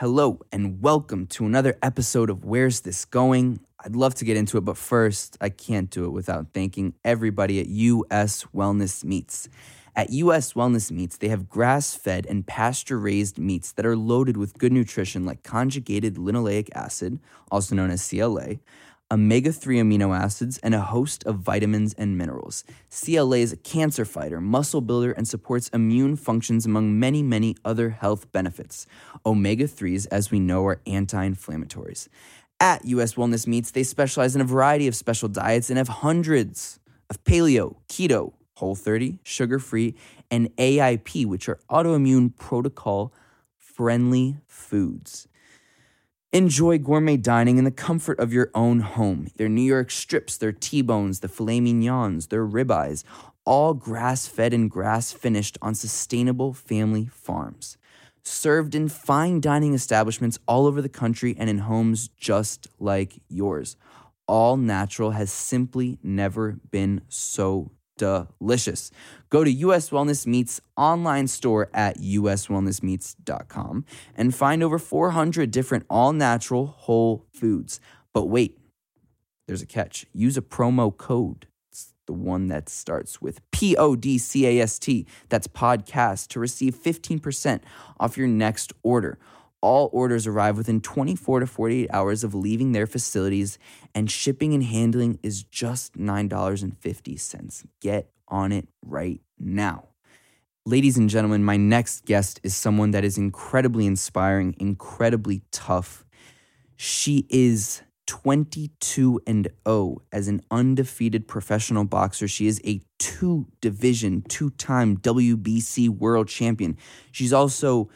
Hello, and welcome to another episode of Where's This Going? I'd love to get into it, but first, I can't do it without thanking everybody at US Wellness Meats. At US Wellness Meats, they have grass fed and pasture raised meats that are loaded with good nutrition like conjugated linoleic acid, also known as CLA, omega 3 amino acids, and a host of vitamins and minerals. CLA is a cancer fighter, muscle builder, and supports immune functions among many, many other health benefits. Omega 3s, as we know, are anti inflammatories. At US Wellness Meats, they specialize in a variety of special diets and have hundreds of paleo, keto, whole 30, sugar free, and AIP, which are autoimmune protocol friendly foods. Enjoy gourmet dining in the comfort of your own home. Their New York strips, their T bones, the filet mignons, their ribeyes, all grass fed and grass finished on sustainable family farms. Served in fine dining establishments all over the country and in homes just like yours. All natural has simply never been so delicious. Go to US Wellness Meats online store at uswellnessmeats.com and find over 400 different all natural whole foods. But wait, there's a catch. Use a promo code. It's the one that starts with P O D C A S T. That's podcast to receive 15% off your next order. All orders arrive within 24 to 48 hours of leaving their facilities, and shipping and handling is just $9.50. Get on it right now. Ladies and gentlemen, my next guest is someone that is incredibly inspiring, incredibly tough. She is 22 and 0 as an undefeated professional boxer. She is a two division, two time WBC world champion. She's also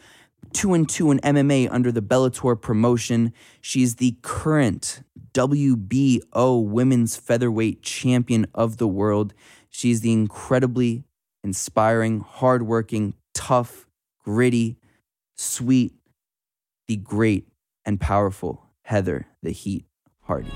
2 and 2 in MMA under the Bellator promotion. She's the current WBO women's featherweight champion of the world. She's the incredibly inspiring, hardworking, tough, gritty, sweet, the great and powerful Heather the Heat Hardy.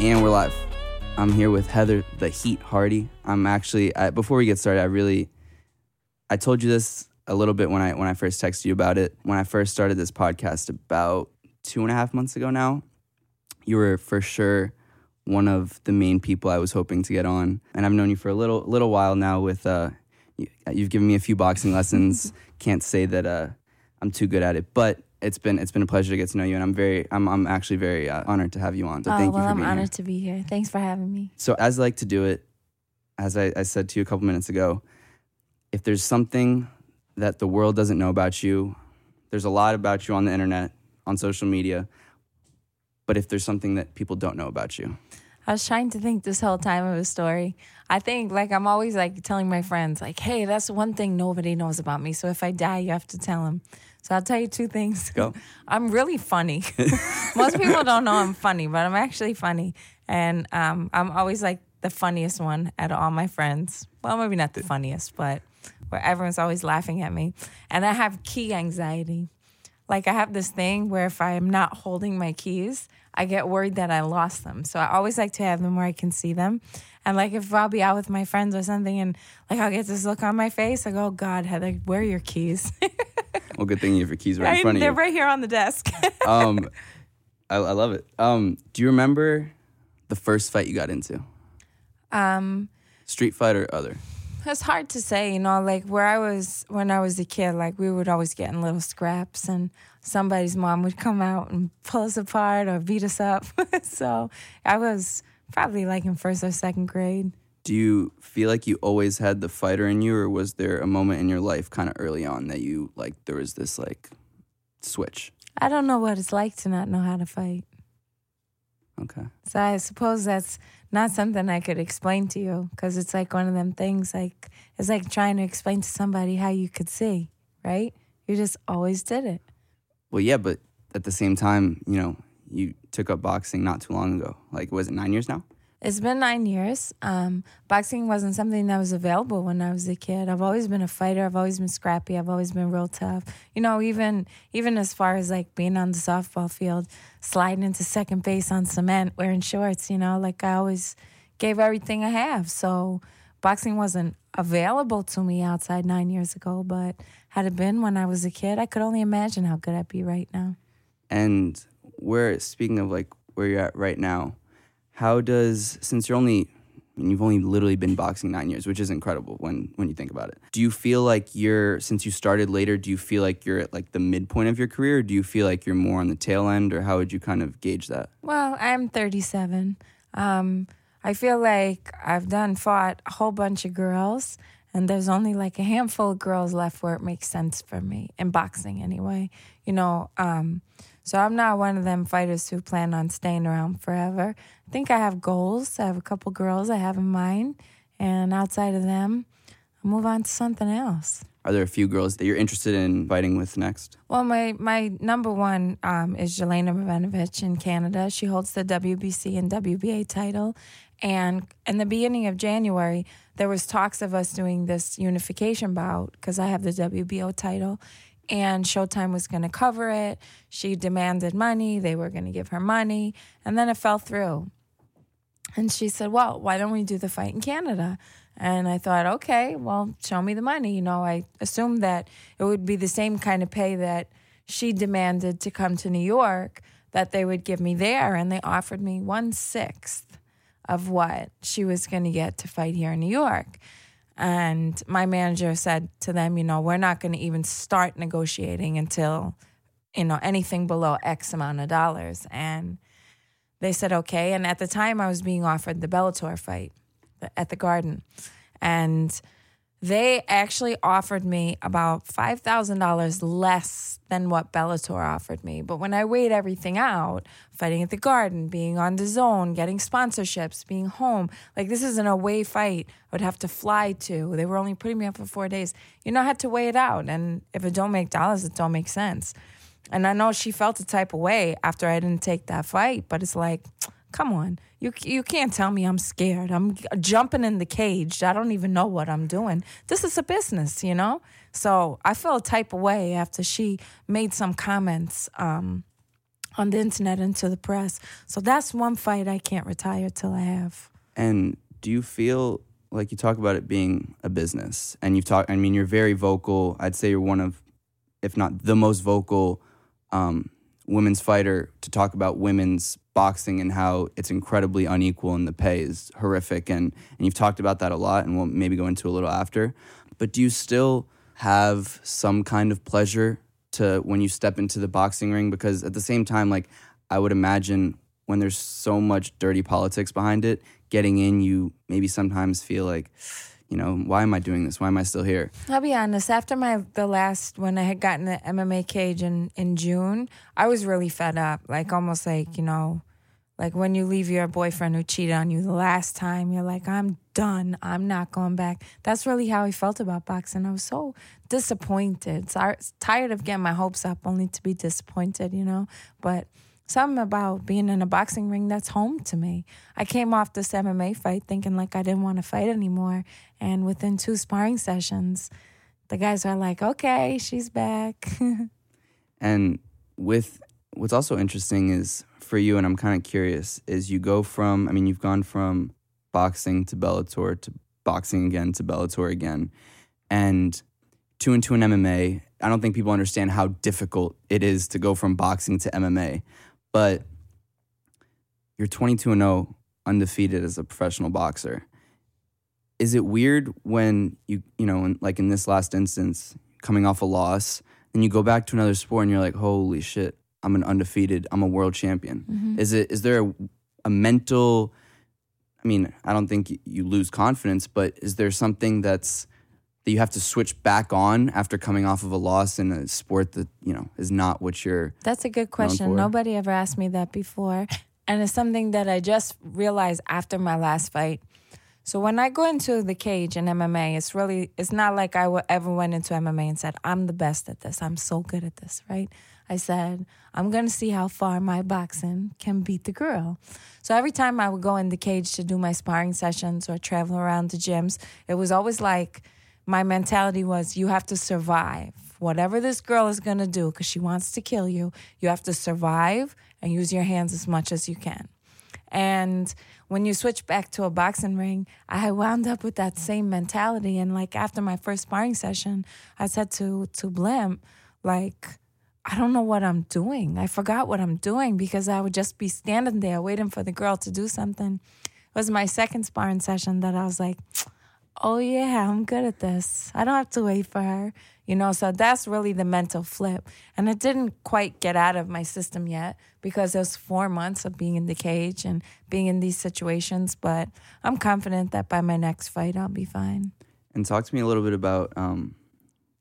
And we're live. I'm here with Heather the Heat Hardy. I'm actually I, before we get started, I really I told you this a little bit when I when I first texted you about it. When I first started this podcast about two and a half months ago now, you were for sure one of the main people I was hoping to get on, and I've known you for a little little while now. With uh, you, you've given me a few boxing lessons. Can't say that uh, I'm too good at it, but it's been it's been a pleasure to get to know you, and I'm very I'm I'm actually very uh, honored to have you on. So oh, thank well, you for I'm being honored here. to be here. Thanks for having me. So as I like to do it, as I, I said to you a couple minutes ago, if there's something that the world doesn't know about you, there's a lot about you on the internet, on social media. But if there's something that people don't know about you, I was trying to think this whole time of a story. I think like I'm always like telling my friends like, "Hey, that's one thing nobody knows about me. So if I die, you have to tell them." So I'll tell you two things. Go. I'm really funny. Most people don't know I'm funny, but I'm actually funny, and um, I'm always like the funniest one out of all my friends. Well, maybe not the funniest, but where everyone's always laughing at me. And I have key anxiety. Like I have this thing where if I'm not holding my keys, I get worried that I lost them. So I always like to have them where I can see them. And like if I'll be out with my friends or something and like I'll get this look on my face, I go, oh God, Heather, where are your keys? well, good thing you have your keys right in front of you. They're right here on the desk. Um, I, I love it. Um, do you remember the first fight you got into? um, Street fight or other? It's hard to say, you know, like where I was when I was a kid, like we would always get in little scraps and somebody's mom would come out and pull us apart or beat us up. so I was probably like in first or second grade. Do you feel like you always had the fighter in you, or was there a moment in your life kind of early on that you like there was this like switch? I don't know what it's like to not know how to fight. Okay. So I suppose that's not something I could explain to you because it's like one of them things like it's like trying to explain to somebody how you could see, right? You just always did it. Well, yeah, but at the same time, you know, you took up boxing not too long ago. Like, was it nine years now? It's been nine years. Um, boxing wasn't something that was available when I was a kid. I've always been a fighter. I've always been scrappy. I've always been real tough. You know, even even as far as like being on the softball field, sliding into second base on cement, wearing shorts. You know, like I always gave everything I have. So boxing wasn't available to me outside nine years ago, but had it been when I was a kid, I could only imagine how good I'd be right now. And where, speaking of like where you're at right now, how does since you're only you've only literally been boxing nine years, which is incredible when when you think about it. Do you feel like you're since you started later? Do you feel like you're at like the midpoint of your career? Or do you feel like you're more on the tail end, or how would you kind of gauge that? Well, I'm 37. Um, I feel like I've done fought a whole bunch of girls, and there's only like a handful of girls left where it makes sense for me in boxing, anyway. You know, um, so I'm not one of them fighters who plan on staying around forever. I think I have goals. I have a couple girls I have in mind, and outside of them, I'll move on to something else. Are there a few girls that you're interested in fighting with next? Well, my my number one um, is Jelena Mrdjenovich in Canada. She holds the WBC and WBA title, and in the beginning of January, there was talks of us doing this unification bout because I have the WBO title, and Showtime was going to cover it. She demanded money. They were going to give her money. And then it fell through. And she said, Well, why don't we do the fight in Canada? And I thought, okay, well, show me the money. You know, I assumed that it would be the same kind of pay that she demanded to come to New York that they would give me there. And they offered me one sixth of what she was going to get to fight here in New York. And my manager said to them, you know, we're not going to even start negotiating until, you know, anything below X amount of dollars. And they said, okay. And at the time, I was being offered the Bellator fight at the Garden. And they actually offered me about $5,000 less than what Bellator offered me. But when I weighed everything out, fighting at the garden, being on the zone, getting sponsorships, being home, like this is an away fight I would have to fly to. They were only putting me up for four days. You know, I had to weigh it out. And if it don't make dollars, it don't make sense. And I know she felt a type of way after I didn't take that fight, but it's like, come on. You you can't tell me I'm scared. I'm jumping in the cage. I don't even know what I'm doing. This is a business, you know. So I felt a type of way after she made some comments um, on the internet and to the press. So that's one fight I can't retire till I have. And do you feel like you talk about it being a business, and you've talked? I mean, you're very vocal. I'd say you're one of, if not the most vocal. Um, women's fighter to talk about women's boxing and how it's incredibly unequal and the pay is horrific. And and you've talked about that a lot and we'll maybe go into a little after. But do you still have some kind of pleasure to when you step into the boxing ring? Because at the same time like I would imagine when there's so much dirty politics behind it getting in you maybe sometimes feel like you know, why am I doing this? Why am I still here? I'll be honest. After my the last when I had gotten the MMA cage in in June, I was really fed up. Like almost like you know, like when you leave your boyfriend who cheated on you the last time, you're like, I'm done. I'm not going back. That's really how I felt about boxing. I was so disappointed. So I was tired of getting my hopes up, only to be disappointed. You know, but something about being in a boxing ring that's home to me. I came off this MMA fight thinking like I didn't want to fight anymore. And within two sparring sessions, the guys are like, okay, she's back. and with what's also interesting is for you, and I'm kind of curious, is you go from, I mean, you've gone from boxing to Bellator to boxing again to Bellator again. And two and in MMA, I don't think people understand how difficult it is to go from boxing to MMA but you're 22 and 0 undefeated as a professional boxer. Is it weird when you, you know, like in this last instance, coming off a loss, and you go back to another sport and you're like, holy shit, I'm an undefeated, I'm a world champion. Mm-hmm. Is it is there a, a, mental I mean, I don't think you lose confidence, but is there something that's that you have to switch back on after coming off of a loss in a sport that you know is not what you're that's a good question. nobody ever asked me that before. And it's something that i just realized after my last fight. So when i go into the cage in mma it's really it's not like i ever went into mma and said i'm the best at this. I'm so good at this right? I said, I'm going to see how far my boxing can beat the girl. So every time I would go in the cage to do my sparring sessions or travel around the gyms, it was always like my mentality was you have to survive. Whatever this girl is going to do, because she wants to kill you, you have to survive and use your hands as much as you can. And when you switch back to a boxing ring, I wound up with that same mentality. And like after my first sparring session, I said to to Blimp, like, I don't know what I'm doing. I forgot what I'm doing because I would just be standing there waiting for the girl to do something. It was my second sparring session that I was like, oh yeah, I'm good at this. I don't have to wait for her. You know, so that's really the mental flip. And it didn't quite get out of my system yet because it was four months of being in the cage and being in these situations. But I'm confident that by my next fight, I'll be fine. And talk to me a little bit about um,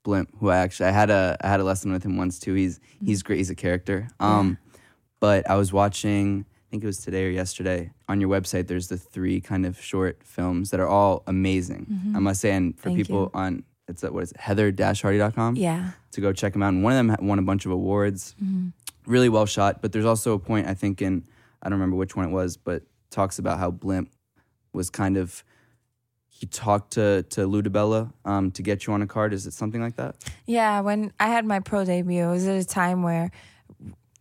Blimp, who I actually I had a I had a lesson with him once too. He's he's great. He's a character. Um, yeah. But I was watching. I think it was today or yesterday on your website. There's the three kind of short films that are all amazing. Mm-hmm. I must say, and for Thank people you. on it's at, what is it, heather-hardy.com. Yeah. To go check them out. And one of them won a bunch of awards. Mm-hmm. Really well shot. But there's also a point, I think, in, I don't remember which one it was, but talks about how Blimp was kind of, he talked to, to Lou DiBella um, to get you on a card. Is it something like that? Yeah. When I had my pro debut, it was at a time where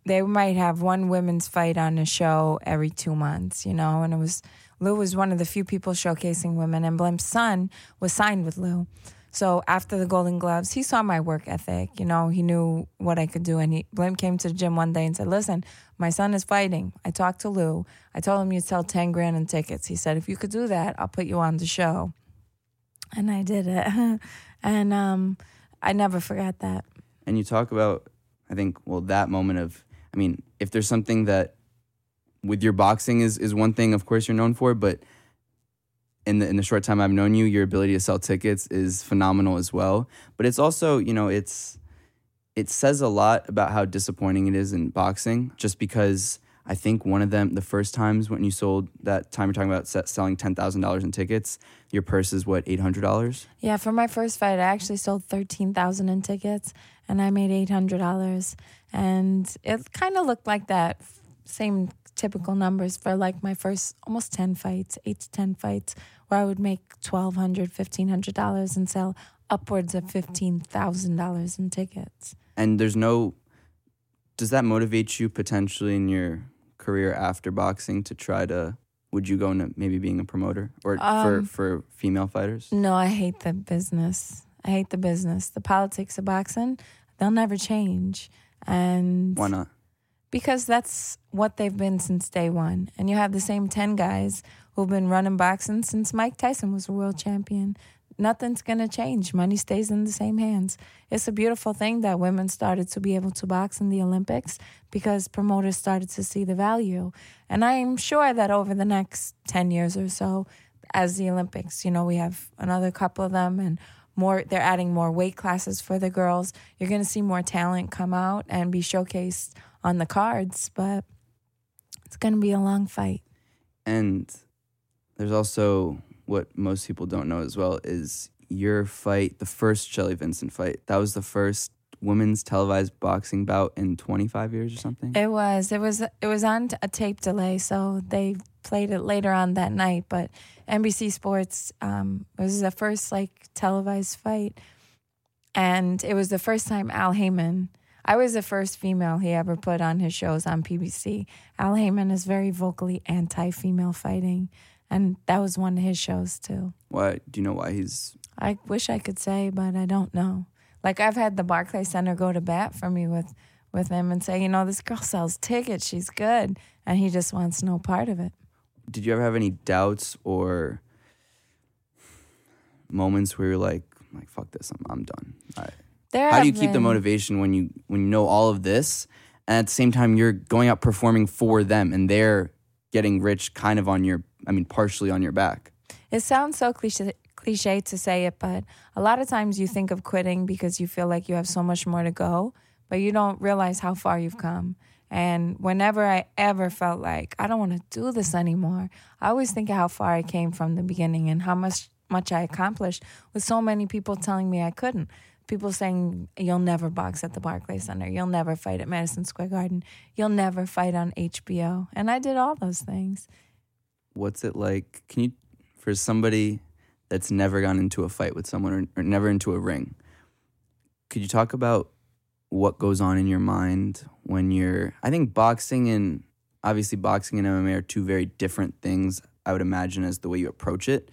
they might have one women's fight on a show every two months, you know, and it was, Lou was one of the few people showcasing women, and Blimp's son was signed with Lou. So after the Golden Gloves, he saw my work ethic. You know, he knew what I could do. And he, Blimp came to the gym one day and said, Listen, my son is fighting. I talked to Lou. I told him you'd sell 10 grand in tickets. He said, If you could do that, I'll put you on the show. And I did it. and um, I never forgot that. And you talk about, I think, well, that moment of, I mean, if there's something that with your boxing is, is one thing, of course, you're known for, but in the in the short time I've known you, your ability to sell tickets is phenomenal as well. But it's also, you know, it's it says a lot about how disappointing it is in boxing, just because I think one of them, the first times when you sold that time you're talking about selling ten thousand dollars in tickets, your purse is what eight hundred dollars. Yeah, for my first fight, I actually sold thirteen thousand in tickets, and I made eight hundred dollars, and it kind of looked like that same typical numbers for like my first almost 10 fights, eight to 10 fights, where I would make $1,200, $1,500 and sell upwards of $15,000 in tickets. And there's no, does that motivate you potentially in your career after boxing to try to, would you go into maybe being a promoter or um, for, for female fighters? No, I hate the business. I hate the business. The politics of boxing, they'll never change. And why not? because that's what they've been since day one. And you have the same 10 guys who've been running boxing since Mike Tyson was a world champion. Nothing's going to change. Money stays in the same hands. It's a beautiful thing that women started to be able to box in the Olympics because promoters started to see the value. And I'm sure that over the next 10 years or so, as the Olympics, you know, we have another couple of them and more they're adding more weight classes for the girls. You're going to see more talent come out and be showcased on the cards, but it's going to be a long fight. And there's also what most people don't know as well is your fight, the first Shelly Vincent fight. That was the first women's televised boxing bout in 25 years or something. It was. It was. It was on a tape delay, so they played it later on that night. But NBC Sports um, was the first like televised fight, and it was the first time Al Haymon I was the first female he ever put on his shows on PBC. Al Haymon is very vocally anti female fighting, and that was one of his shows too. Why? Do you know why he's. I wish I could say, but I don't know. Like, I've had the Barclay Center go to bat for me with, with him and say, you know, this girl sells tickets, she's good, and he just wants no part of it. Did you ever have any doubts or moments where you're like, like fuck this, I'm, I'm done. I, there How do you keep the motivation when you when you know all of this, and at the same time you're going out performing for them, and they're getting rich kind of on your, I mean, partially on your back. It sounds so cliche, cliche to say it, but a lot of times you think of quitting because you feel like you have so much more to go, but you don't realize how far you've come. And whenever I ever felt like I don't want to do this anymore, I always think of how far I came from the beginning and how much much I accomplished with so many people telling me I couldn't people saying you'll never box at the Barclays Center, you'll never fight at Madison Square Garden, you'll never fight on HBO, and I did all those things. What's it like? Can you, for somebody that's never gone into a fight with someone or, or never into a ring, could you talk about what goes on in your mind when you're? I think boxing and obviously boxing and MMA are two very different things. I would imagine as the way you approach it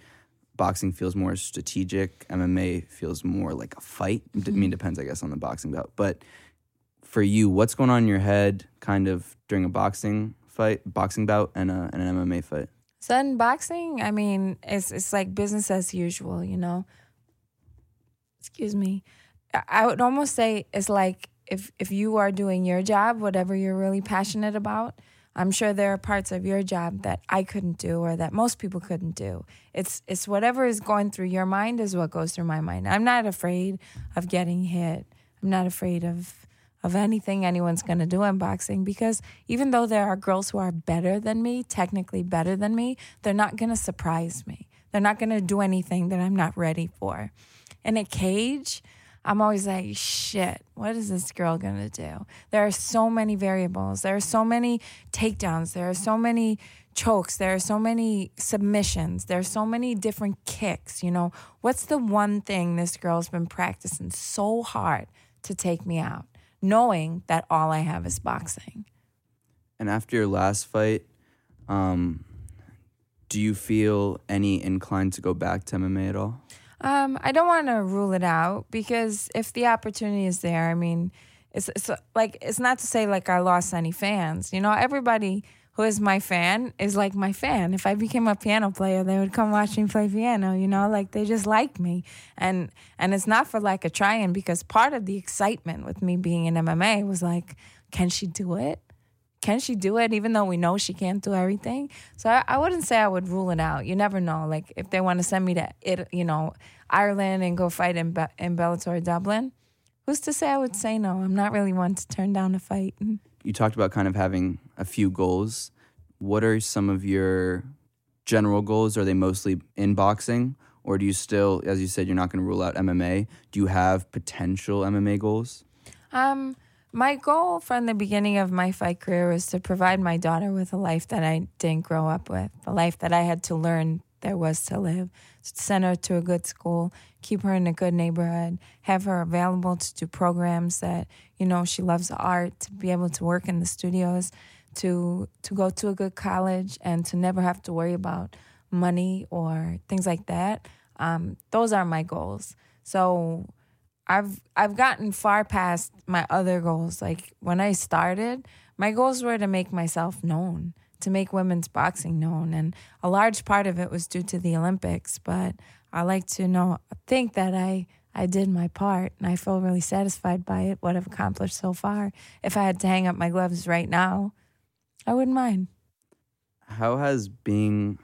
boxing feels more strategic. MMA feels more like a fight. I mean, mm-hmm. depends, I guess, on the boxing bout. But for you, what's going on in your head, kind of during a boxing fight, boxing bout, and, a, and an MMA fight? So in boxing, I mean, it's it's like business as usual, you know. Excuse me. I would almost say it's like if if you are doing your job, whatever you're really passionate about, I'm sure there are parts of your job that I couldn't do or that most people couldn't do. It's it's whatever is going through your mind is what goes through my mind. I'm not afraid of getting hit. I'm not afraid of of anything anyone's going to do in boxing because even though there are girls who are better than me, technically better than me, they're not going to surprise me. They're not going to do anything that I'm not ready for. In a cage, I'm always like, shit, what is this girl gonna do? There are so many variables. There are so many takedowns. There are so many chokes. There are so many submissions. There are so many different kicks. You know, what's the one thing this girl's been practicing so hard to take me out, knowing that all I have is boxing? And after your last fight, um, do you feel any inclined to go back to MMA at all? Um, I don't want to rule it out because if the opportunity is there, I mean, it's, it's like it's not to say like I lost any fans. You know, everybody who is my fan is like my fan. If I became a piano player, they would come watch me play piano. You know, like they just like me, and and it's not for like a trying because part of the excitement with me being in MMA was like, can she do it? can she do it even though we know she can't do everything so I, I, wouldn't say i would rule it out you never know like if they want to send me to it you know ireland and go fight in, Be- in bellator dublin who's to say i would say no i'm not really one to turn down a fight you talked about kind of having a few goals. What are some of your general goals? Are they mostly in boxing? Or do you still as you said you're not going to rule out mma do you have potential mma goals? Um my goal from the beginning of my fight career was to provide my daughter with a life that I didn't grow up with, a life that I had to learn there was to live. Send her to a good school, keep her in a good neighborhood, have her available to do programs that, you know, she loves art, to be able to work in the studios, to to go to a good college and to never have to worry about money or things like that. Um, those are my goals. So I've I've gotten far past my other goals. Like when I started, my goals were to make myself known, to make women's boxing known, and a large part of it was due to the Olympics. But I like to know, think that I I did my part, and I feel really satisfied by it. What I've accomplished so far. If I had to hang up my gloves right now, I wouldn't mind. How has being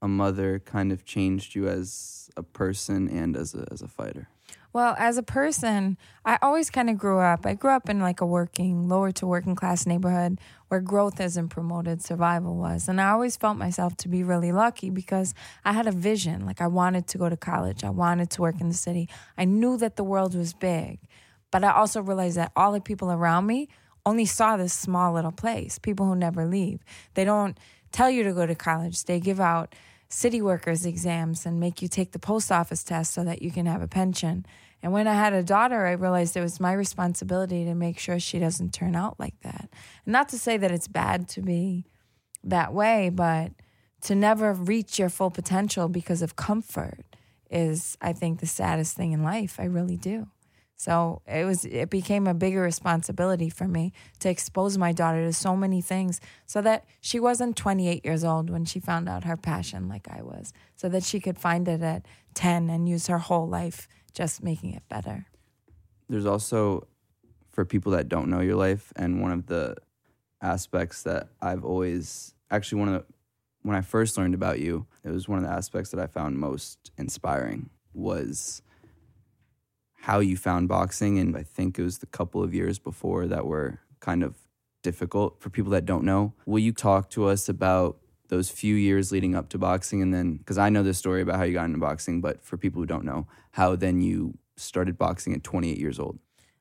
a mother kind of changed you as a person and as a as a fighter? Well, as a person, I always kind of grew up. I grew up in like a working, lower to working class neighborhood where growth isn't promoted, survival was. And I always felt myself to be really lucky because I had a vision. Like I wanted to go to college, I wanted to work in the city. I knew that the world was big, but I also realized that all the people around me only saw this small little place, people who never leave. They don't tell you to go to college, they give out city workers exams and make you take the post office test so that you can have a pension. And when I had a daughter, I realized it was my responsibility to make sure she doesn't turn out like that. And not to say that it's bad to be that way, but to never reach your full potential because of comfort is, I think, the saddest thing in life. I really do. So it was it became a bigger responsibility for me to expose my daughter to so many things so that she wasn't 28 years old when she found out her passion like I was. So that she could find it at 10 and use her whole life just making it better. There's also for people that don't know your life and one of the aspects that I've always actually one of the when I first learned about you, it was one of the aspects that I found most inspiring was how you found boxing. And I think it was the couple of years before that were kind of difficult for people that don't know. Will you talk to us about those few years leading up to boxing and then because I know the story about how you got into boxing, but for people who don't know, how then you started boxing at 28 years old?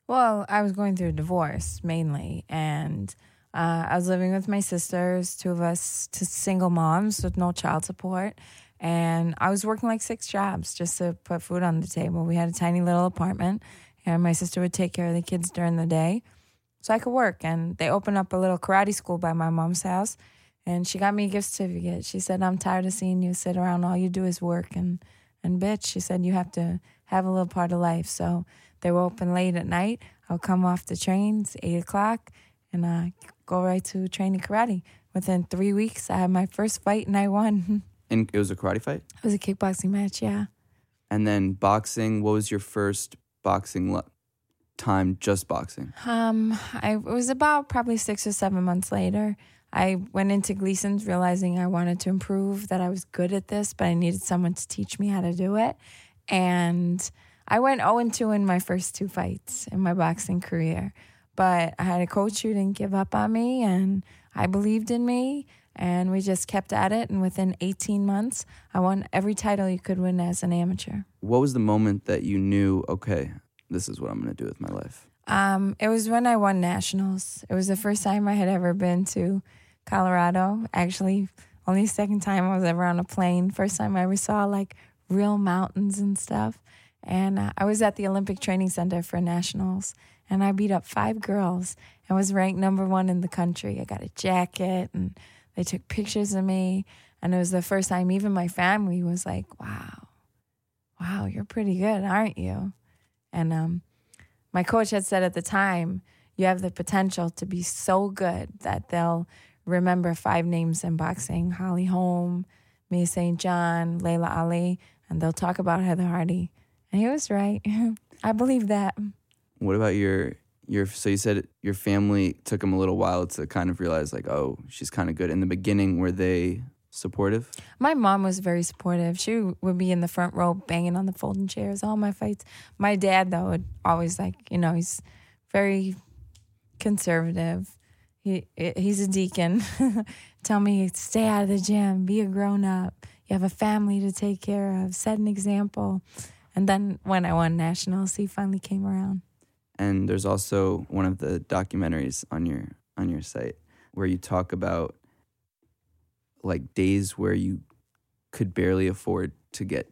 Well, I was going through a divorce mainly, and uh, I was living with my sisters, two of us, to single moms with no child support. And I was working like six jobs just to put food on the table. We had a tiny little apartment, and my sister would take care of the kids during the day so I could work. And they opened up a little karate school by my mom's house, and she got me a gift certificate. She said, I'm tired of seeing you sit around. All you do is work. And, and bitch, she said, you have to have a little part of life. So they were open late at night. I'll come off the trains, eight o'clock, and uh, go right to training karate. Within three weeks, I had my first fight and I won. And it was a karate fight? It was a kickboxing match, yeah. And then boxing, what was your first boxing le- time just boxing? Um, I it was about probably six or seven months later. I went into Gleason's realizing I wanted to improve, that I was good at this, but I needed someone to teach me how to do it. And I went 0 2 in my first two fights in my boxing career. But I had a coach who didn't give up on me, and I believed in me, and we just kept at it. And within 18 months, I won every title you could win as an amateur. What was the moment that you knew, okay, this is what I'm going to do with my life? Um, it was when I won nationals. It was the first time I had ever been to Colorado. Actually, only second time I was ever on a plane. First time I ever saw like real mountains and stuff. And uh, I was at the Olympic Training Center for nationals, and I beat up five girls and was ranked number one in the country. I got a jacket, and they took pictures of me. And it was the first time even my family was like, "Wow, wow, you're pretty good, aren't you?" And um, my coach had said at the time, you have the potential to be so good that they'll remember five names in boxing Holly Holm, Mia St. John, Laila Ali, and they'll talk about Heather Hardy. And he was right. I believe that. What about your your so you said your family took them a little while to kind of realize like, oh, she's kind of good. In the beginning, were they supportive? My mom was very supportive. She would be in the front row banging on the folding chairs, all my fights. My dad, though, would always like, you know, he's very conservative. He he's a deacon. Tell me, stay out of the gym, be a grown up. You have a family to take care of. Set an example. And then when I won nationals, he finally came around. And there's also one of the documentaries on your on your site where you talk about like days where you could barely afford to get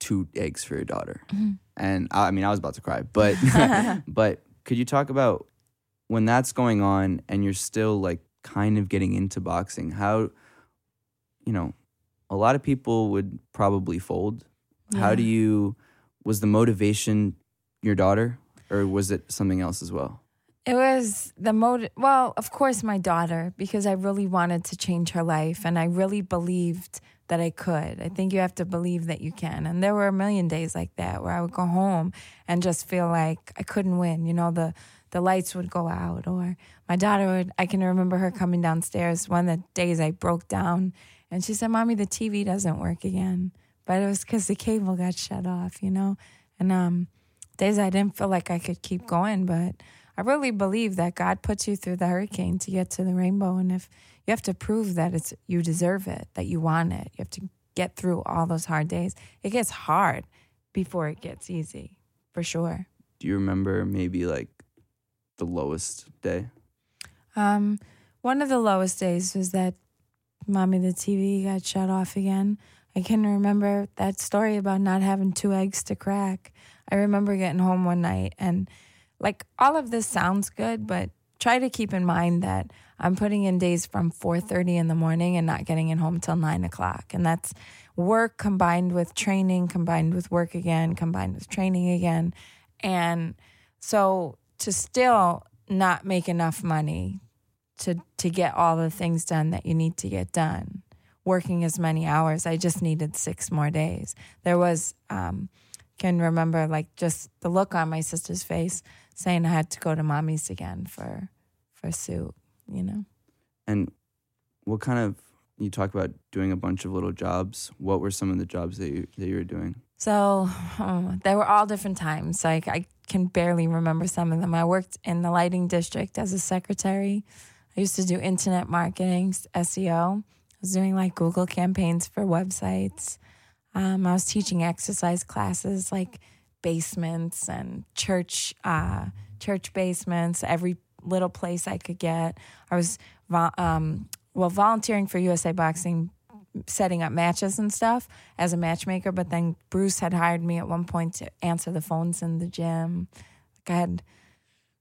two eggs for your daughter. Mm-hmm. And I, I mean, I was about to cry, but but could you talk about when that's going on and you're still like kind of getting into boxing? How you know, a lot of people would probably fold. Yeah. How do you was the motivation your daughter or was it something else as well? It was the motive. Well, of course, my daughter, because I really wanted to change her life and I really believed that I could. I think you have to believe that you can. And there were a million days like that where I would go home and just feel like I couldn't win. You know, the, the lights would go out, or my daughter would, I can remember her coming downstairs one of the days I broke down and she said, Mommy, the TV doesn't work again. But it was because the cable got shut off, you know? And um, days I didn't feel like I could keep going, but I really believe that God puts you through the hurricane to get to the rainbow. And if you have to prove that it's you deserve it, that you want it, you have to get through all those hard days. It gets hard before it gets easy, for sure. Do you remember maybe like the lowest day? Um, one of the lowest days was that mommy the TV got shut off again. I can remember that story about not having two eggs to crack. I remember getting home one night and like all of this sounds good, but try to keep in mind that I'm putting in days from 4:30 in the morning and not getting in home till nine o'clock, and that's work combined with training, combined with work again, combined with training again, and so to still not make enough money to to get all the things done that you need to get done, working as many hours, I just needed six more days. There was um, can remember like just the look on my sister's face saying I had to go to mommy's again for for soup, you know. And what kind of you talk about doing a bunch of little jobs. What were some of the jobs that you that you were doing? So oh, they were all different times. Like I can barely remember some of them. I worked in the lighting district as a secretary. I used to do internet marketing, SEO. I was doing like Google campaigns for websites. Um, I was teaching exercise classes like basements and church uh, church basements, every little place I could get. I was vo- um, well volunteering for USA Boxing, setting up matches and stuff as a matchmaker. But then Bruce had hired me at one point to answer the phones in the gym. Like I had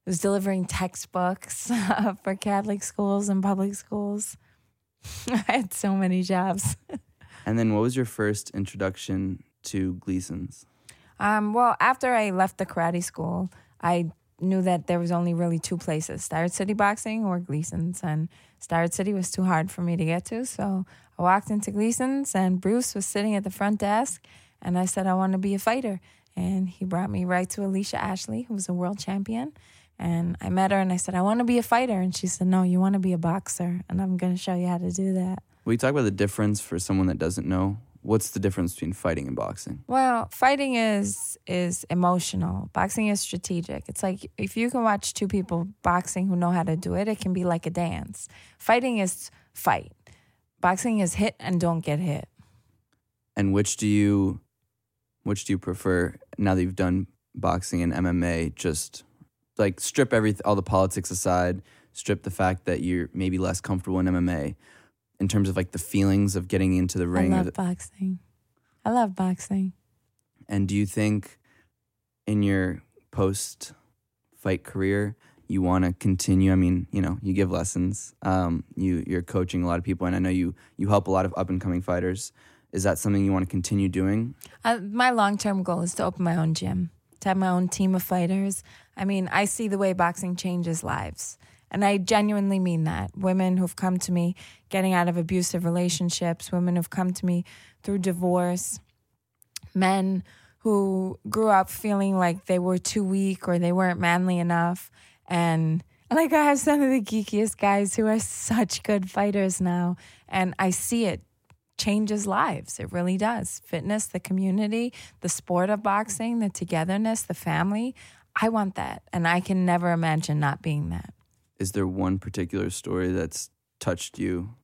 was delivering textbooks for Catholic schools and public schools. I had so many jobs. And then what was your first introduction to Gleason's? Um, well, after I left the karate school, I knew that there was only really two places: Starrett City Boxing or Gleason's. And Starrett City was too hard for me to get to, so I walked into Gleason's, and Bruce was sitting at the front desk, and I said I want to be a fighter, and he brought me right to Alicia Ashley, who was a world champion. And I met her, and I said I want to be a fighter, and she said, "No, you want to be a boxer, and I'm going to show you how to do that." Will you talk about the difference for someone that doesn't know? What's the difference between fighting and boxing? Well, fighting is is emotional. Boxing is strategic. It's like if you can watch two people boxing who know how to do it, it can be like a dance. Fighting is fight. Boxing is hit and don't get hit. And which do you which do you prefer now that you've done boxing and MMA just like strip every all the politics aside, strip the fact that you're maybe less comfortable in MMA in terms of like the feelings of getting into the ring I love boxing. I love boxing. And do you think in your post fight career you want to continue? I mean, you know, you give lessons. Um, you you're coaching a lot of people, and I know you you help a lot of up and coming fighters. Is that something you want to continue doing? Uh, my long term goal is to open my own gym, to have my own team of fighters. I mean, I see the way boxing changes lives. And I genuinely mean that. Women who've come to me getting out of abusive relationships, women who've come to me through divorce, men who grew up feeling like they were too weak or they weren't manly enough. And like I have some of the geekiest guys who are such good fighters now. And I see it changes lives. It really does. Fitness, the community, the sport of boxing, the togetherness, the family. I want that. And I can never imagine not being that. Is there one particular story that's touched you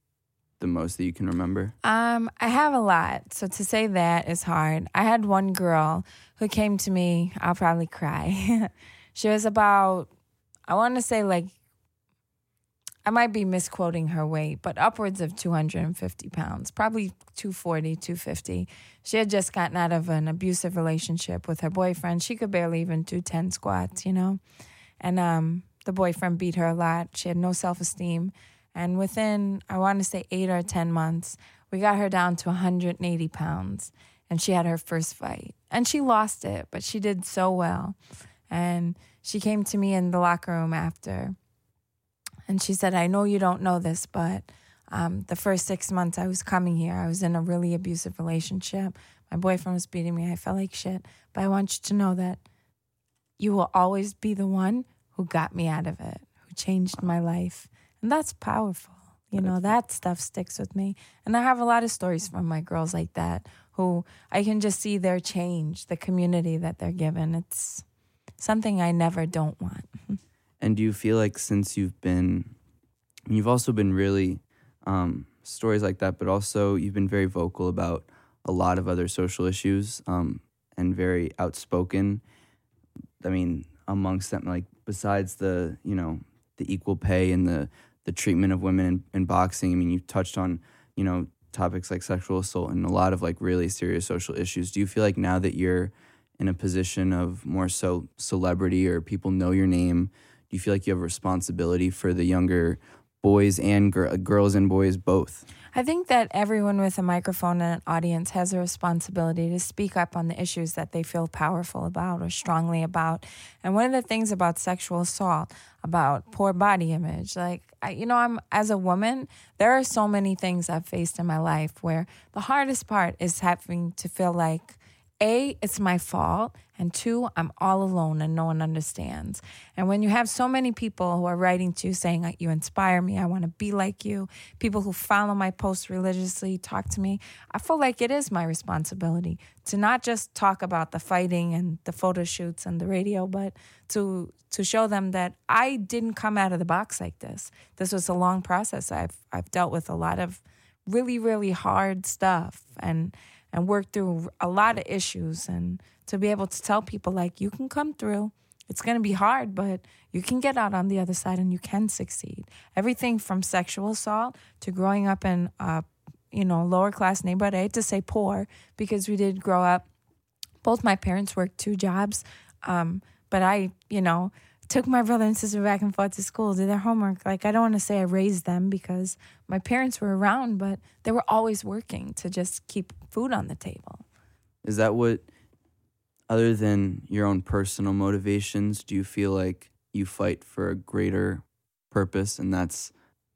the most that you can remember? Um, I have a lot. So to say that is hard. I had one girl who came to me, I'll probably cry. she was about, I want to say like, I might be misquoting her weight, but upwards of 250 pounds, probably 240, 250. She had just gotten out of an abusive relationship with her boyfriend. She could barely even do 10 squats, you know? And um, the boyfriend beat her a lot. She had no self esteem. And within, I want to say eight or 10 months, we got her down to 180 pounds. And she had her first fight. And she lost it, but she did so well. And she came to me in the locker room after. And she said, I know you don't know this, but um, the first six months I was coming here, I was in a really abusive relationship. My boyfriend was beating me. I felt like shit. But I want you to know that you will always be the one who got me out of it, who changed my life. And that's powerful. You know, that stuff sticks with me. And I have a lot of stories from my girls like that who I can just see their change, the community that they're given. It's something I never don't want. And do you feel like since you've been, you've also been really um, stories like that, but also you've been very vocal about a lot of other social issues um, and very outspoken. I mean, amongst them, like besides the you know the equal pay and the the treatment of women in, in boxing. I mean, you touched on you know topics like sexual assault and a lot of like really serious social issues. Do you feel like now that you're in a position of more so celebrity or people know your name? Do you feel like you have a responsibility for the younger boys and gir- girls and boys both? I think that everyone with a microphone and an audience has a responsibility to speak up on the issues that they feel powerful about or strongly about. And one of the things about sexual assault, about poor body image, like, I, you know, I'm as a woman, there are so many things I've faced in my life where the hardest part is having to feel like, a, it's my fault, and two, I'm all alone and no one understands. And when you have so many people who are writing to you saying, You inspire me, I want to be like you, people who follow my posts religiously, talk to me, I feel like it is my responsibility to not just talk about the fighting and the photo shoots and the radio, but to to show them that I didn't come out of the box like this. This was a long process. I've I've dealt with a lot of really, really hard stuff and and worked through a lot of issues and to be able to tell people like you can come through. It's going to be hard, but you can get out on the other side and you can succeed. Everything from sexual assault to growing up in a you know lower class neighborhood. I hate to say poor because we did grow up. Both my parents worked two jobs, um, but I you know took my brother and sister back and forth to school, did their homework. Like I don't want to say I raised them because my parents were around, but they were always working to just keep food on the table. Is that what, other than your own personal motivations, do you feel like you fight for a greater purpose, and that's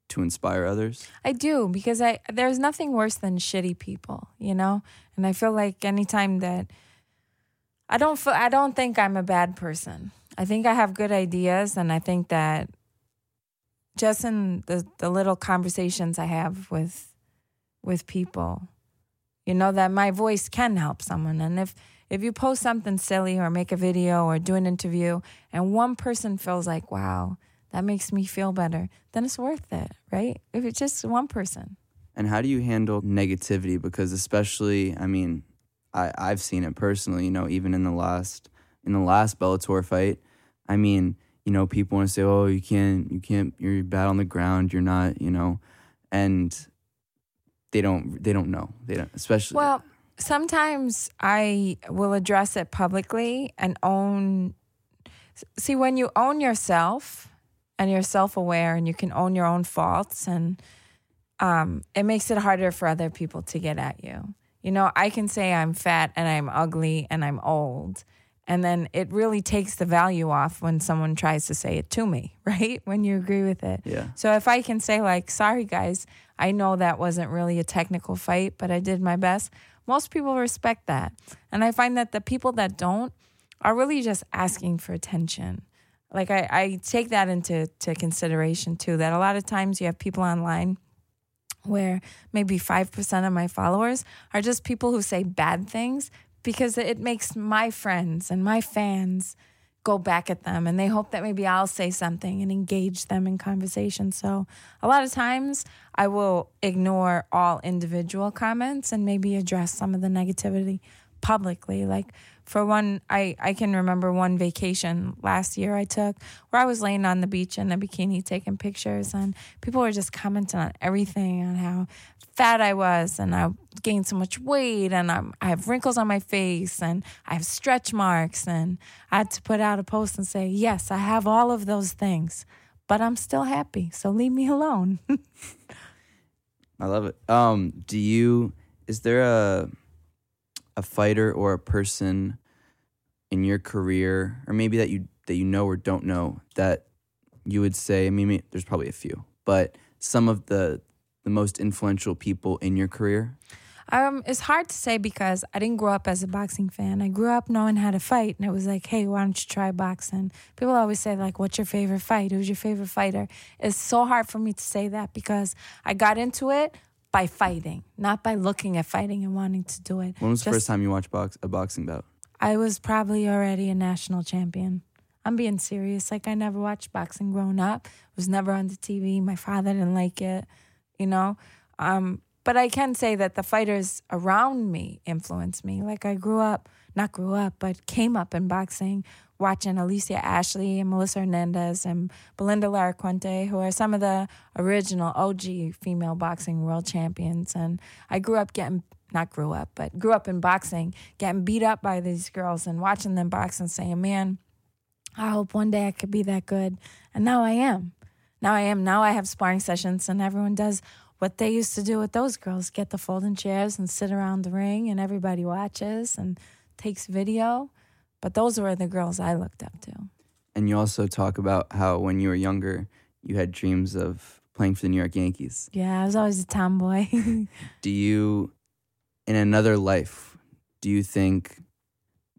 to inspire others? I do because I there's nothing worse than shitty people, you know. And I feel like anytime that I don't feel, I don't think I'm a bad person. I think I have good ideas, and I think that just in the the little conversations I have with with people, you know that my voice can help someone, and if if you post something silly or make a video or do an interview, and one person feels like, wow, that makes me feel better, then it's worth it, right? If it's just one person. And how do you handle negativity? Because especially, I mean, I, I've seen it personally, you know, even in the last in the last Bellator fight, I mean, you know, people want to say, "Oh, you can't, you can't, you're bad on the ground. You're not, you know," and they don't, they don't know. They don't, especially. Well, sometimes I will address it publicly and own. See, when you own yourself and you're self-aware and you can own your own faults, and um, it makes it harder for other people to get at you. You know, I can say I'm fat and I'm ugly and I'm old and then it really takes the value off when someone tries to say it to me, right? When you agree with it. Yeah. So if I can say, like, sorry, guys, I know that wasn't really a technical fight, but I did my best, most people respect that. And I find that the people that don't are really just asking for attention. Like, I, I take that into to consideration too, that a lot of times you have people online where maybe 5% of my followers are just people who say bad things because it makes my friends and my fans go back at them and they hope that maybe I'll say something and engage them in conversation. So a lot of times I will ignore all individual comments and maybe address some of the negativity publicly. Like for one, I, I can remember one vacation last year I took where I was laying on the beach in a bikini taking pictures and people were just commenting on everything on how fat I was and I gained so much weight and I'm, I have wrinkles on my face and I have stretch marks and I had to put out a post and say, yes, I have all of those things, but I'm still happy. So leave me alone. I love it. Um, do you, is there a, a fighter or a person in your career or maybe that you, that you know or don't know that you would say, I mean, there's probably a few, but some of the, the most influential people in your career? Um, it's hard to say because I didn't grow up as a boxing fan. I grew up knowing how to fight, and it was like, hey, why don't you try boxing? People always say like, what's your favorite fight? Who's your favorite fighter? It's so hard for me to say that because I got into it by fighting, not by looking at fighting and wanting to do it. When was the first time you watched box a boxing bout? I was probably already a national champion. I'm being serious. Like I never watched boxing growing up. It was never on the TV. My father didn't like it you know? Um, but I can say that the fighters around me influenced me. Like I grew up, not grew up, but came up in boxing watching Alicia Ashley and Melissa Hernandez and Belinda Laracuente, who are some of the original OG female boxing world champions. And I grew up getting, not grew up, but grew up in boxing, getting beat up by these girls and watching them box and saying, man, I hope one day I could be that good. And now I am now I am. Now I have sparring sessions, and everyone does what they used to do with those girls get the folding chairs and sit around the ring, and everybody watches and takes video. But those were the girls I looked up to. And you also talk about how when you were younger, you had dreams of playing for the New York Yankees. Yeah, I was always a tomboy. do you, in another life, do you think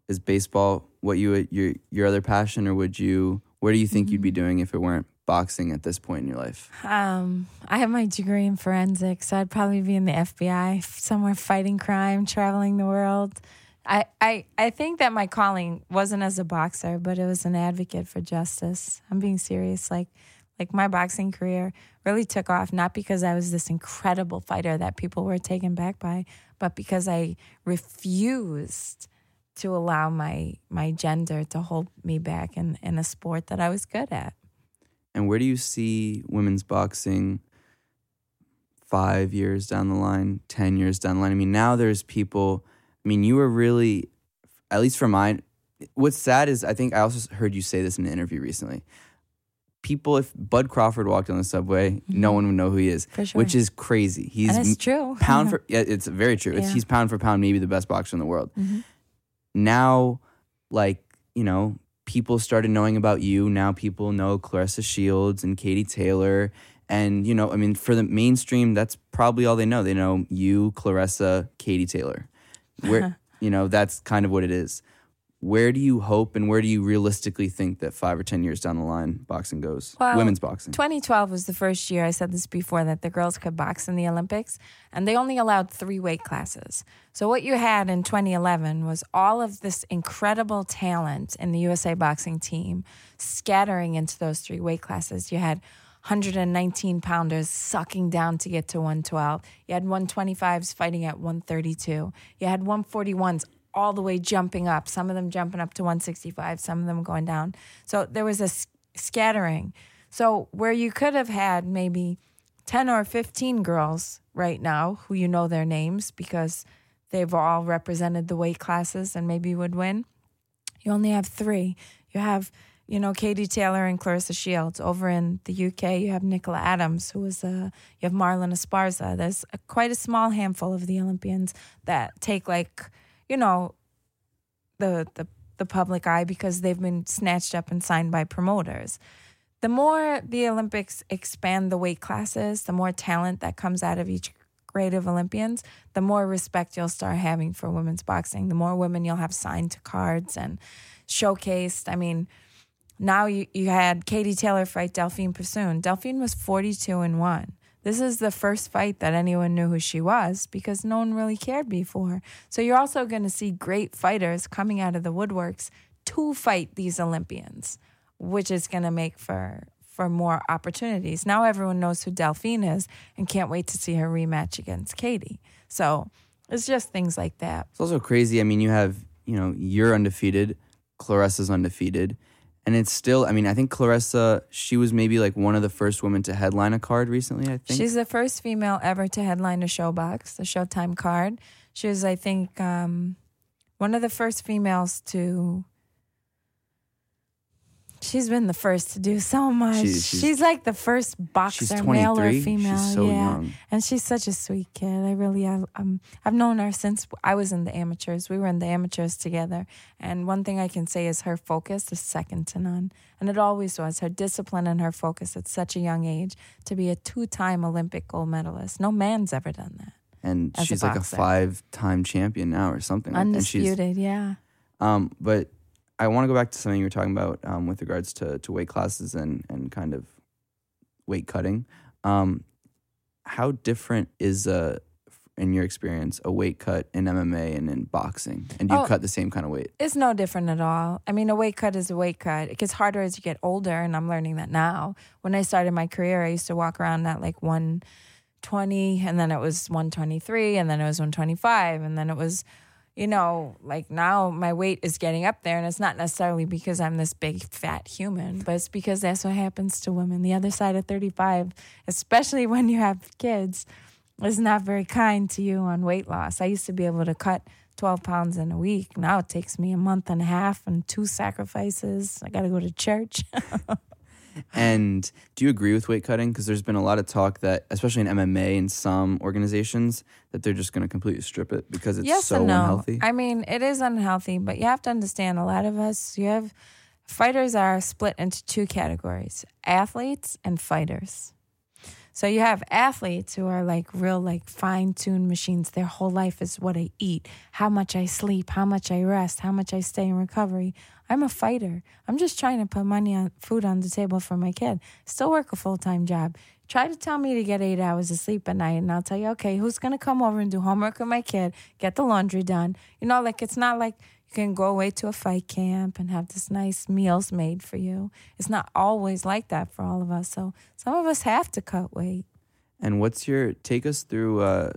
is baseball what you your your other passion, or would you? Where do you think mm-hmm. you'd be mm-hmm. doing if it weren't boxing at this point in your life? Um, I have my degree in forensics, so I'd probably be in the FBI somewhere fighting crime, traveling the world. I, I, I think that my calling wasn't as a boxer, but it was an advocate for justice. I'm being serious. Like, like my boxing career really took off not because I was this incredible fighter that people were taken back by, but because I refused to allow my my gender to hold me back in in a sport that I was good at. And where do you see women's boxing five years down the line, 10 years down the line? I mean, now there's people, I mean, you were really, at least for mine, what's sad is I think I also heard you say this in an interview recently. People, if Bud Crawford walked on the subway, no one would know who he is, Mm-hmm. Sure. which is crazy. He's and it's true. pound for yeah, it's very true. It's, Yeah. he's pound for pound, maybe the best boxer in the world. Mhm. Now, like you know, people started knowing about you. Now people know Claressa Shields and Katie Taylor, and you know, I mean, for the mainstream, that's probably all they know. They know you, Claressa, Katie Taylor. Where you know that's kind of what it is. Where do you hope and where do you realistically think that five or ten years down the line boxing goes? Well, Women's boxing. 2012 was the first year I said this before that the girls could box in the Olympics, and they only allowed three weight classes. So what you had in 2011 was all of this incredible talent in the USA boxing team scattering into those three weight classes. You had 119 pounders sucking down to get to 112. You had 125s fighting at 132. You had 141s all the way jumping up, some of them jumping up to 165, some of them going down. So there was a scattering. So where you could have had maybe 10 or 15 girls right now who you know their names because they've all represented the weight classes and maybe would win, you only have three. You have, you know, Katie Taylor and Claressa Shields. Over in the UK, you have Nicola Adams, who is a, you have Marlen Esparza. There's a, quite a small handful of the Olympians that take like, you know, the, the, the public eye because they've been snatched up and signed by promoters. The more the Olympics expand the weight classes, the more talent that comes out of each grade of Olympians, the more respect you'll start having for women's boxing. The more women you'll have signed to cards and showcased. I mean, now you, you had Katie Taylor fight Delfine Persoon. Delfine was 42 and 1. This is the first fight that anyone knew who she was because no one really cared before. So you're also going to see great fighters coming out of the woodworks to fight these Olympians, which is going to make for for more opportunities. Now everyone knows who Delfine is and can't wait to see her rematch against Katie. So it's just things like that. It's also crazy. I mean, you have, you know, you're undefeated, Claressa's undefeated. And it's still, I mean, I think Claressa, she was maybe like one of the first women to headline a card recently, I think. She's the first female ever to headline a showbox, the Showtime card. She was, I think, um, one of the first females to. She's been the first to do so much. She- she's, she's- like the first boxer, She's male or female. She's so yeah, young. and she's such a sweet kid. I really, have, um, I've known her since I was in the amateurs. We were in the amateurs together, and one thing I can say is her focus is second to none, and it always was. Her discipline and her focus at such a young age to be a two-time Olympic gold medalist. No man's ever done that. And as a she's like a five time champion now or something. she's- Undisputed, yeah. Um, but I want to go back to something you were talking about um, with regards to, to weight classes and, and kind of weight cutting. Um, how different is, uh, in your experience, a weight cut in MMA and in boxing? And do you Oh. cut the same kind of weight? It's no different at all. I mean, a weight cut is a weight cut. It gets harder as you get older, and I'm learning that now. When I started my career, I used to walk around at like 120, and then it was 123, and then it was 125, and then it was, you know, like now my weight is getting up there, and it's not necessarily because I'm this big fat human, but it's because that's what happens to women. The other side of 35, especially when you have kids, is not very kind to you on weight loss. I used to be able to cut 12 pounds in a week. Now it takes me a month and a half and two sacrifices. I got to go to church. And do you agree with weight cutting? Because there's been a lot of talk that, especially in MMA and some organizations, that they're just going to completely strip it because it's yes so and no. unhealthy. I mean, it is unhealthy, but you have to understand a lot of us, you have fighters are split into two categories athletes and fighters. So you have athletes who are like real, like fine tuned machines. Their whole life is what I eat, how much I sleep, how much I rest, how much I stay in recovery. I'm a fighter. I'm just trying to put money on food on the table for my kid. Still work a full time job. Try to tell me to get eight hours of sleep at night, and I'll tell you, okay, who's gonna come over and do homework with my kid, get the laundry done? You know, like it's not like you can go away to a fight camp and have this nice meals made for you. It's not always like that for all of us. So some of us have to cut weight. and what's your take us through uh,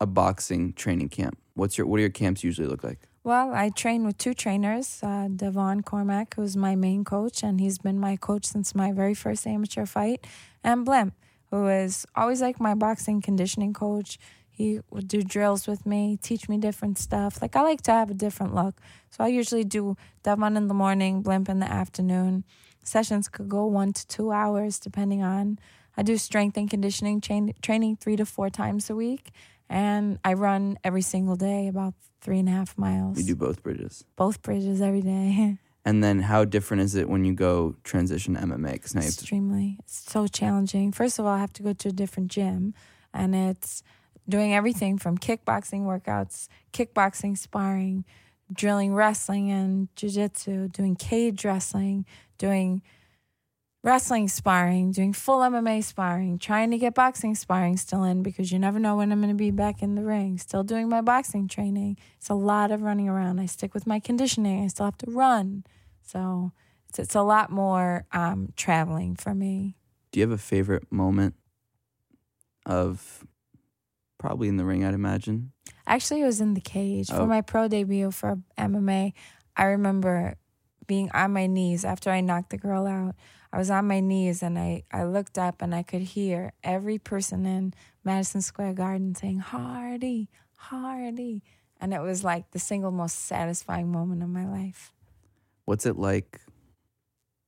a boxing training camp? what's your what do your camps usually look like? Well, I train with two trainers, uh, Devon Cormack, who's my main coach, and he's been my coach since my very first amateur fight, and Blimp, who is always like my boxing conditioning coach. He would do drills with me, teach me different stuff. Like I like to have a different look. So I usually do Devon in the morning, Blimp in the afternoon. Sessions could go one to two hours depending on. I do strength and conditioning train, training three to four times a week. And I run every single day about three and a half miles. You do both bridges. both bridges every day. And then how different is it when you go transition to MMA? Because now to, Extremely. It's so challenging. First of all, I have to go to a different gym, and it's doing everything from kickboxing workouts, kickboxing sparring, drilling wrestling and jiu-jitsu, doing cage wrestling, doing wrestling sparring, doing full MMA sparring, trying to get boxing sparring still in because you never know when I'm going to be back in the ring. Still doing my boxing training. It's a lot of running around. I stick with my conditioning. I still have to run. So it's, it's a lot more um, traveling for me. do you have a favorite moment of probably in the ring? I'd imagine. Actually, it was in the cage Oh. for my pro debut for MMA. I remember being on my knees after I knocked the girl out. I was on my knees and I, I looked up and I could hear every person in Madison Square Garden saying, Hardy, Hardy. And it was like the single most satisfying moment of my life. What's it like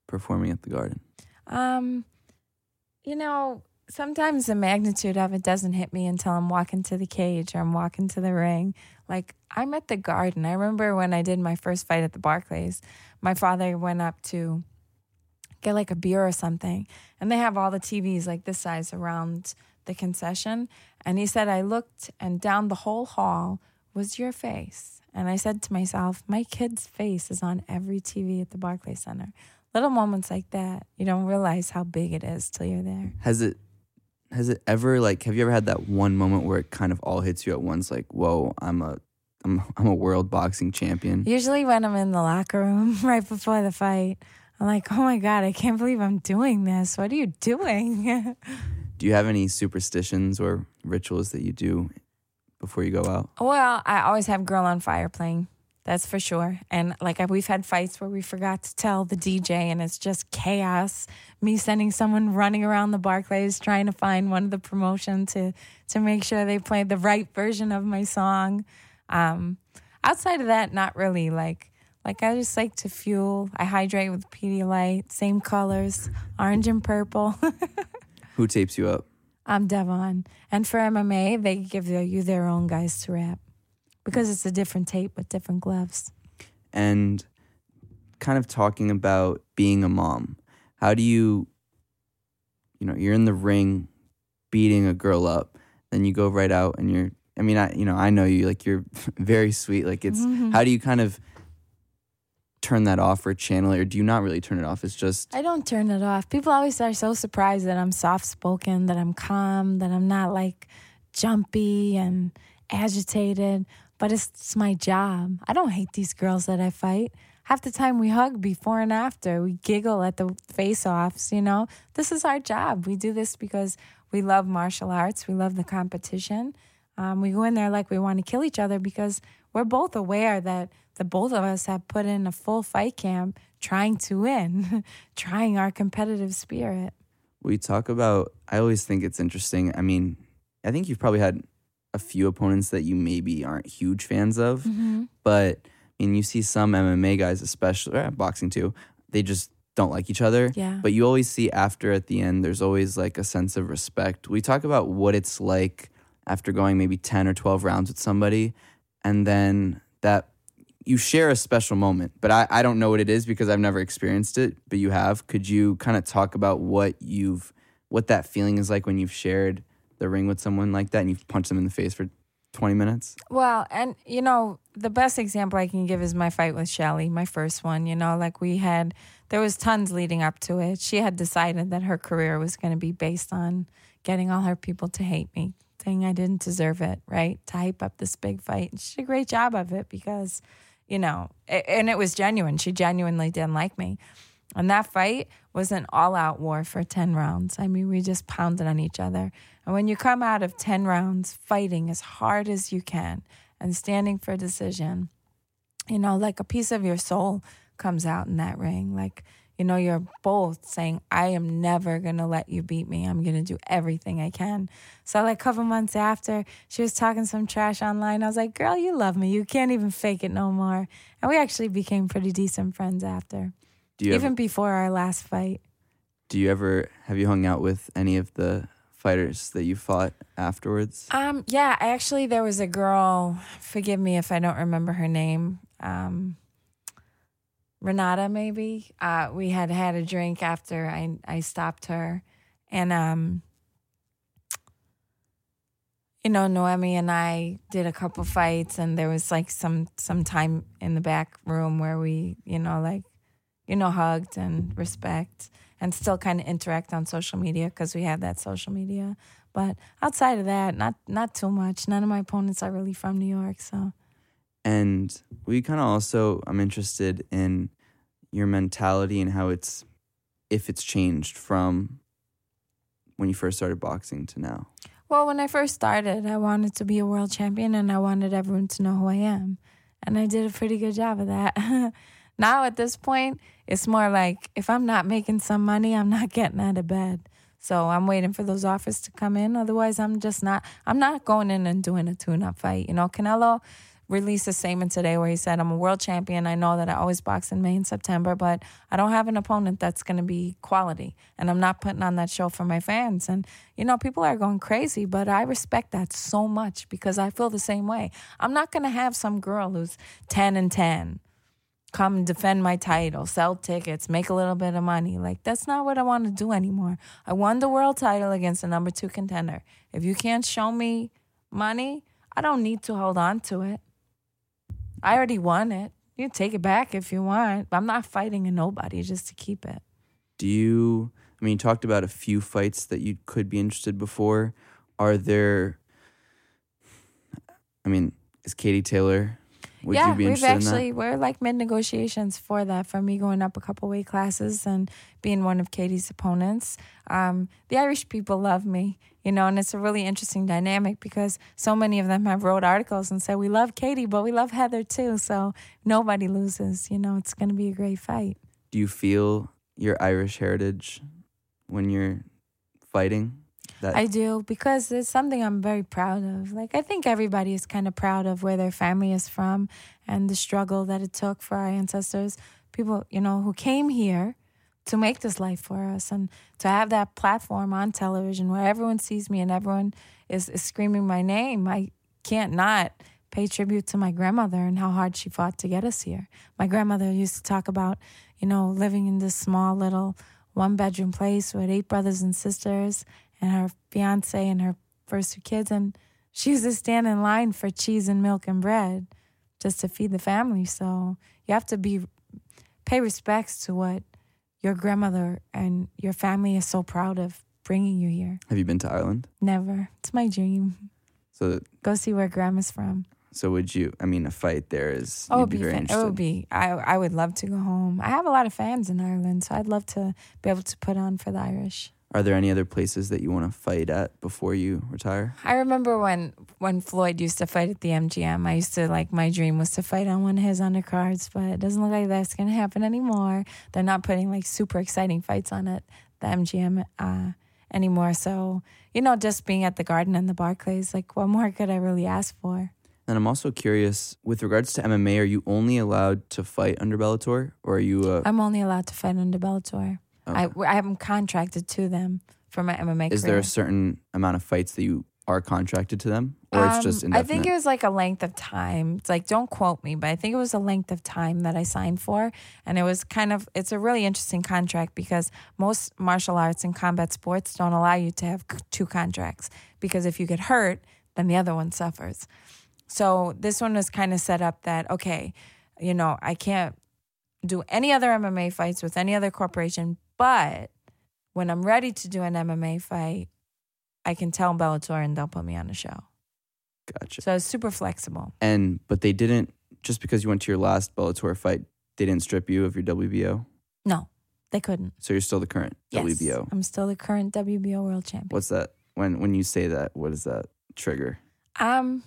performing at the Garden? Um, you know, sometimes the magnitude of it doesn't hit me until I'm walking to the cage or I'm walking to the ring. Like I'm at the garden. I remember when I did my first fight at the Barclays, my father went up to get like a beer or something, and they have all the TVs like this size around the concession. And he said, I looked and down the whole hall was your face. And I said to myself, my kid's face is on every TV at the Barclays Center little moments like that you don't realize how big it is till you're there Has it has it ever like have you ever had that one moment where it kind of all hits you at once like whoa i'm a i'm, I'm a world boxing champion usually when i'm in the locker room right before the fight i'm like oh my god i can't believe i'm doing this. What are you doing? Do you have any superstitions or rituals that you do before you go out? Well i always have girl on fire playing that's for sure. And like we've had fights where we forgot to tell the dj and it's just chaos. Me sending someone running around the barclays trying to find one of the promotion to to make sure they played the right version of my song. Um outside of that not really like like i just like to fuel. I hydrate with pedialyte. Same colors orange and purple. Who tapes you up? I'm devon. And for mma they give you their own guys to wrap because it's a different tape with different gloves. And kind of talking about being a mom how do you you know you're in the ring beating a girl up then you go right out and you're i mean i you know i know you like you're very sweet. Like it's Mhm. how do you kind of turn that off or channel it or do you not really turn it off it's just I don't turn it off. People always are so surprised that I'm soft spoken, that I'm calm, that I'm not like jumpy and agitated. But it's, it's my job. I don't hate these girls that I fight. Half the time we hug before and after. We giggle at the face offs, you know? This is our job. We do this because we love martial arts, we love the competition. Um, we go in there like we want to kill each other because we're both aware that the both of us have put in a full fight camp trying to win, trying our competitive spirit. we talk about i always think it's interesting i mean i think you've probably had a few opponents that you maybe aren't huge fans of but I mean, you see some MMA guys, especially eh, boxing too, they just don't like each other. Yeah. But you always see after at the end, there's always like a sense of respect. We talk about what it's like after going maybe 10 or 12 rounds with somebody, and then that you share a special moment. But I, I don't know what it is because I've never experienced it, but you have. Could you kind of talk about what you've, what that feeling is like when you've shared the ring with someone like that and you've punched them in the face for 20 minutes? Well, and you know, the best example I can give is my fight with Shelly, my first one. You know, like we had, there was tons leading up to it. She had decided that her career was going to be based on getting all her people to hate me, saying I didn't deserve it, right? To hype up this big fight. And she did a great job of it because, you know, and it was genuine. She genuinely didn't like me. And that fight was an all out war for 10 rounds. I mean, we just pounded on each other. And when you come out of 10 rounds fighting as hard as you can, and standing for a decision. You know, like a piece of your soul comes out in that ring. Like, you know, you're both saying, I am never to let you beat me. I'm to do everything I can. So, like, a couple months after, she was talking some trash online. I was like, girl, you love me. You can't even fake it no more. And we actually became pretty decent friends after, Do you even ever, before our last fight. do you ever have you hung out with any of the fighters that you fought afterwards? Um, yeah, actually, there was a girl. Forgive me if I don't remember her name. Um, Renata, maybe. Uh, we had had a drink after I I stopped her, and um, you know, Noemi and I did a couple fights, and there was like some some time in the back room where we, you know, like, you know, hugged and respect, and still kind of interact on social media because we have that social media. But outside of that, not not too much. None of my opponents are really from New York, so And we kind of also, I'm interested in your mentality and how it's, if it's changed from when you first started boxing to now. Well, when I first started, I wanted to be a world champion and I wanted everyone to know who I am. And I did a pretty good job of that. now at this point, it's more like if I'm not making some money, I'm not getting out of bed. So I'm waiting for those offers to come in. Otherwise, I'm just not I'm not going in and doing a tune-up fight. You know, Canelo released a statement today where he said, I'm a world champion. I know that I always box in May and September, but I don't have an opponent that's going to be quality. And I'm not putting on that show for my fans. And, you know, people are going crazy, but I respect that so much because I feel the same way. I'm not going to have some girl who's 10 and 10 come defend my title, sell tickets, make a little bit of money. Like, that's not what I want to do anymore. I won the world title against the number two contender. If you can't show me money, I don't need to hold on to it. I already won it. You take it back if you want. I'm not fighting a nobody just to keep it. Do you, I mean, you talked about a few fights that you could be interested before. Are there, I mean, is Katie Taylor, would yeah, we've actually we're like mid negotiations for that for me going up a couple weight classes and being one of Katie's opponents. Um, the Irish people love me, you know, and it's a really interesting dynamic because so many of them have wrote articles and said we love Katie, but we love Heather too. So nobody loses. You know, it's going to be a great fight. Do you feel your Irish heritage when you're fighting? That I do because it's something I'm very proud of. Like I think everybody is kind of proud of where their family is from and the struggle that it took for our ancestors, people, you know, who came here to make this life for us and to have that platform on television where everyone sees me and everyone is, is screaming my name. I can't not pay tribute to my grandmother and how hard she fought to get us here. My grandmother used to talk about, you know, living in this small little one bedroom place with eight brothers and sisters and her fiance and her first two kids. And she used to stand in line for cheese and milk and bread just to feed the family. So you have to be pay respects to what your grandmother and your family is so proud of bringing you here. have you been to Ireland? Never. It's my dream. So, Go see where grandma's from. so would you? I mean, a fight there is. Oh, be, be, very fan- it would be. I I would love to go home. I have a lot of fans in Ireland, so I'd love to be able to put on for the Irish. Are there any other places that you want to fight at before you retire? I remember when when Floyd used to fight at the MGM. I used to like my dream was to fight on one of his undercards, but it doesn't look like that's gonna happen anymore. They're not putting like super exciting fights on at the MGM uh, anymore. So you know, just being at the Garden and the Barclays, like what more could I really ask for? And I'm also curious, with regards to MMA, are you only allowed to fight under Bellator, or are you? Uh, I'm only allowed to fight under Bellator. I I am contracted to them for my MMA is career. there a certain amount of fights that you are contracted to them, or it's just Um, I think it was like a length of time. It's like don't quote me, but I think it was a length of time that I signed for, and it was kind of it's a really interesting contract because most martial arts and combat sports don't allow you to have two contracts because if you get hurt, then the other one suffers. So this one was kind of set up that okay, you know, I can't do any other MMA fights with any other corporation, but when I'm ready to do an MMA fight, I can tell Bellator and they'll put me on a show. gotcha. So it's super flexible. And but they didn't just because you went to your last Bellator fight, they didn't strip you of your WBO. No, they couldn't. So you're still the current Yes, WBO. I'm still the current WBO world champion. What's that? When when you say that, what does that trigger? Um,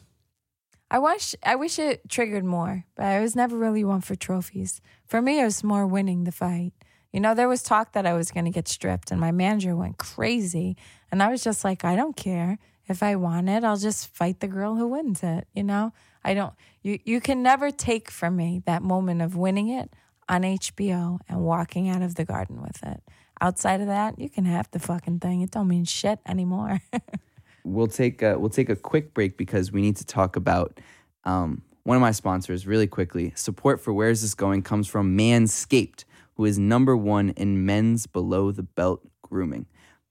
I wish I wish it triggered more, but I was never really one for trophies. For me, it was more winning the fight. You know, there was talk that I was going to get stripped, and my manager went crazy. And I was just like, I don't care. If I want it, I'll just fight the girl who wins it. You know, I don't, you, you can never take from me that moment of winning it on HBO and walking out of the garden with it. Outside of that, you can have the fucking thing. It don't mean shit anymore. we'll take a, we'll take a quick break because we need to talk about um, one of my sponsors really quickly. Support for Where's This Going comes from Manscaped who is number one in men's below the belt grooming.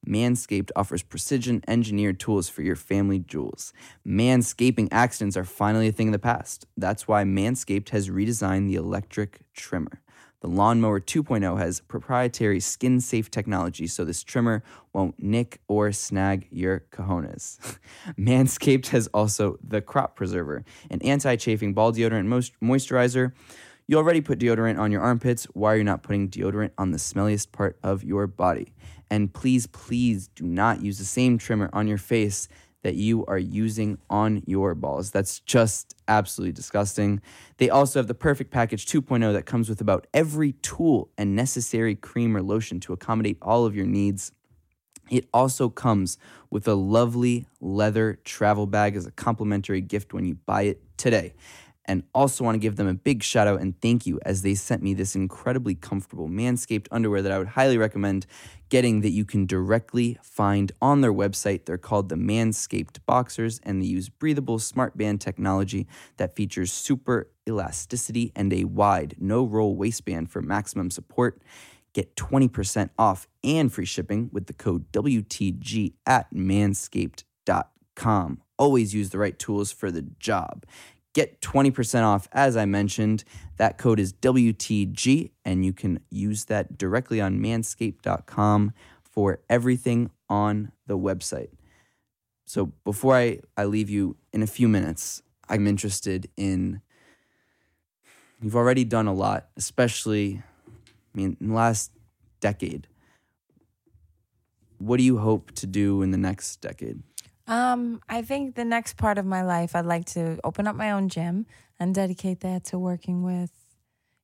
Manscaped offers precision engineered tools for your family jewels. Manscaping accidents are finally a thing of the past. That's why Manscaped has redesigned the electric trimmer. The Lawnmower 2.0 has proprietary skin safe technology so this trimmer won't nick or snag your cojones. Manscaped has also the Crop Preserver, an anti chafing ball deodorant moisturizer you already put deodorant on your armpits. Why are you not putting deodorant on the smelliest part of your body? And please, please do not use the same trimmer on your face that you are using on your balls. That's just absolutely disgusting. They also have the Perfect Package 2.0 that comes with about every tool and necessary cream or lotion to accommodate all of your needs. It also comes with a lovely leather travel bag as a complimentary gift when you buy it today and also want to give them a big shout out and thank you as they sent me this incredibly comfortable Manscaped underwear that I would highly recommend getting that you can directly find on their website. They're called the Manscaped Boxers and they use breathable smart band technology that features super elasticity and a wide no roll waistband for maximum support. Get 20% off and free shipping with the code WTG at manscaped.com. Always use the right tools for the job. Get 20% off, as I mentioned. That code is WTG, and you can use that directly on manscaped.com for everything on the website. So before I, I leave you in a few minutes, I'm interested in you've already done a lot, especially I mean in the last decade. What do you hope to do in the next decade? Um, I think the next part of my life, I'd like to open up my own gym and dedicate that to working with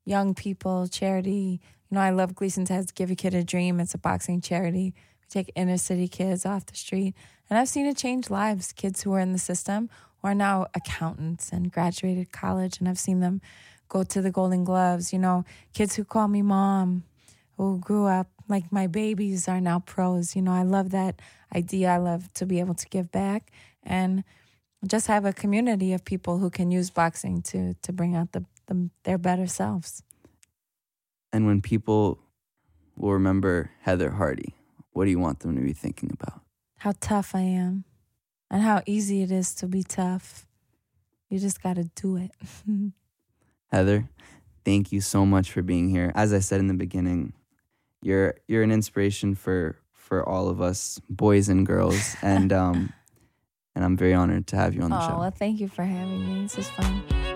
young people, charity. You know, I love Gleason's has Give a Kid a Dream. It's a boxing charity. We take inner city kids off the street. And I've seen it change lives. Kids who are in the system who are now accountants and graduated college. And I've seen them go to the Golden Gloves. You know, kids who call me mom, who grew up like my babies are now pros. You know, I love that idea. I love to be able to give back and just have a community of people who can use boxing to to bring out the, the their better selves. And when people will remember Heather Hardy, what do you want them to be thinking about? How tough I am and how easy it is to be tough. You just got to do it. Heather, thank you so much for being here. As I said in the beginning, you're you're an inspiration for for all of us boys and girls and um and I'm very honored to have you on the oh, show. well, thank you for having me. This is fun.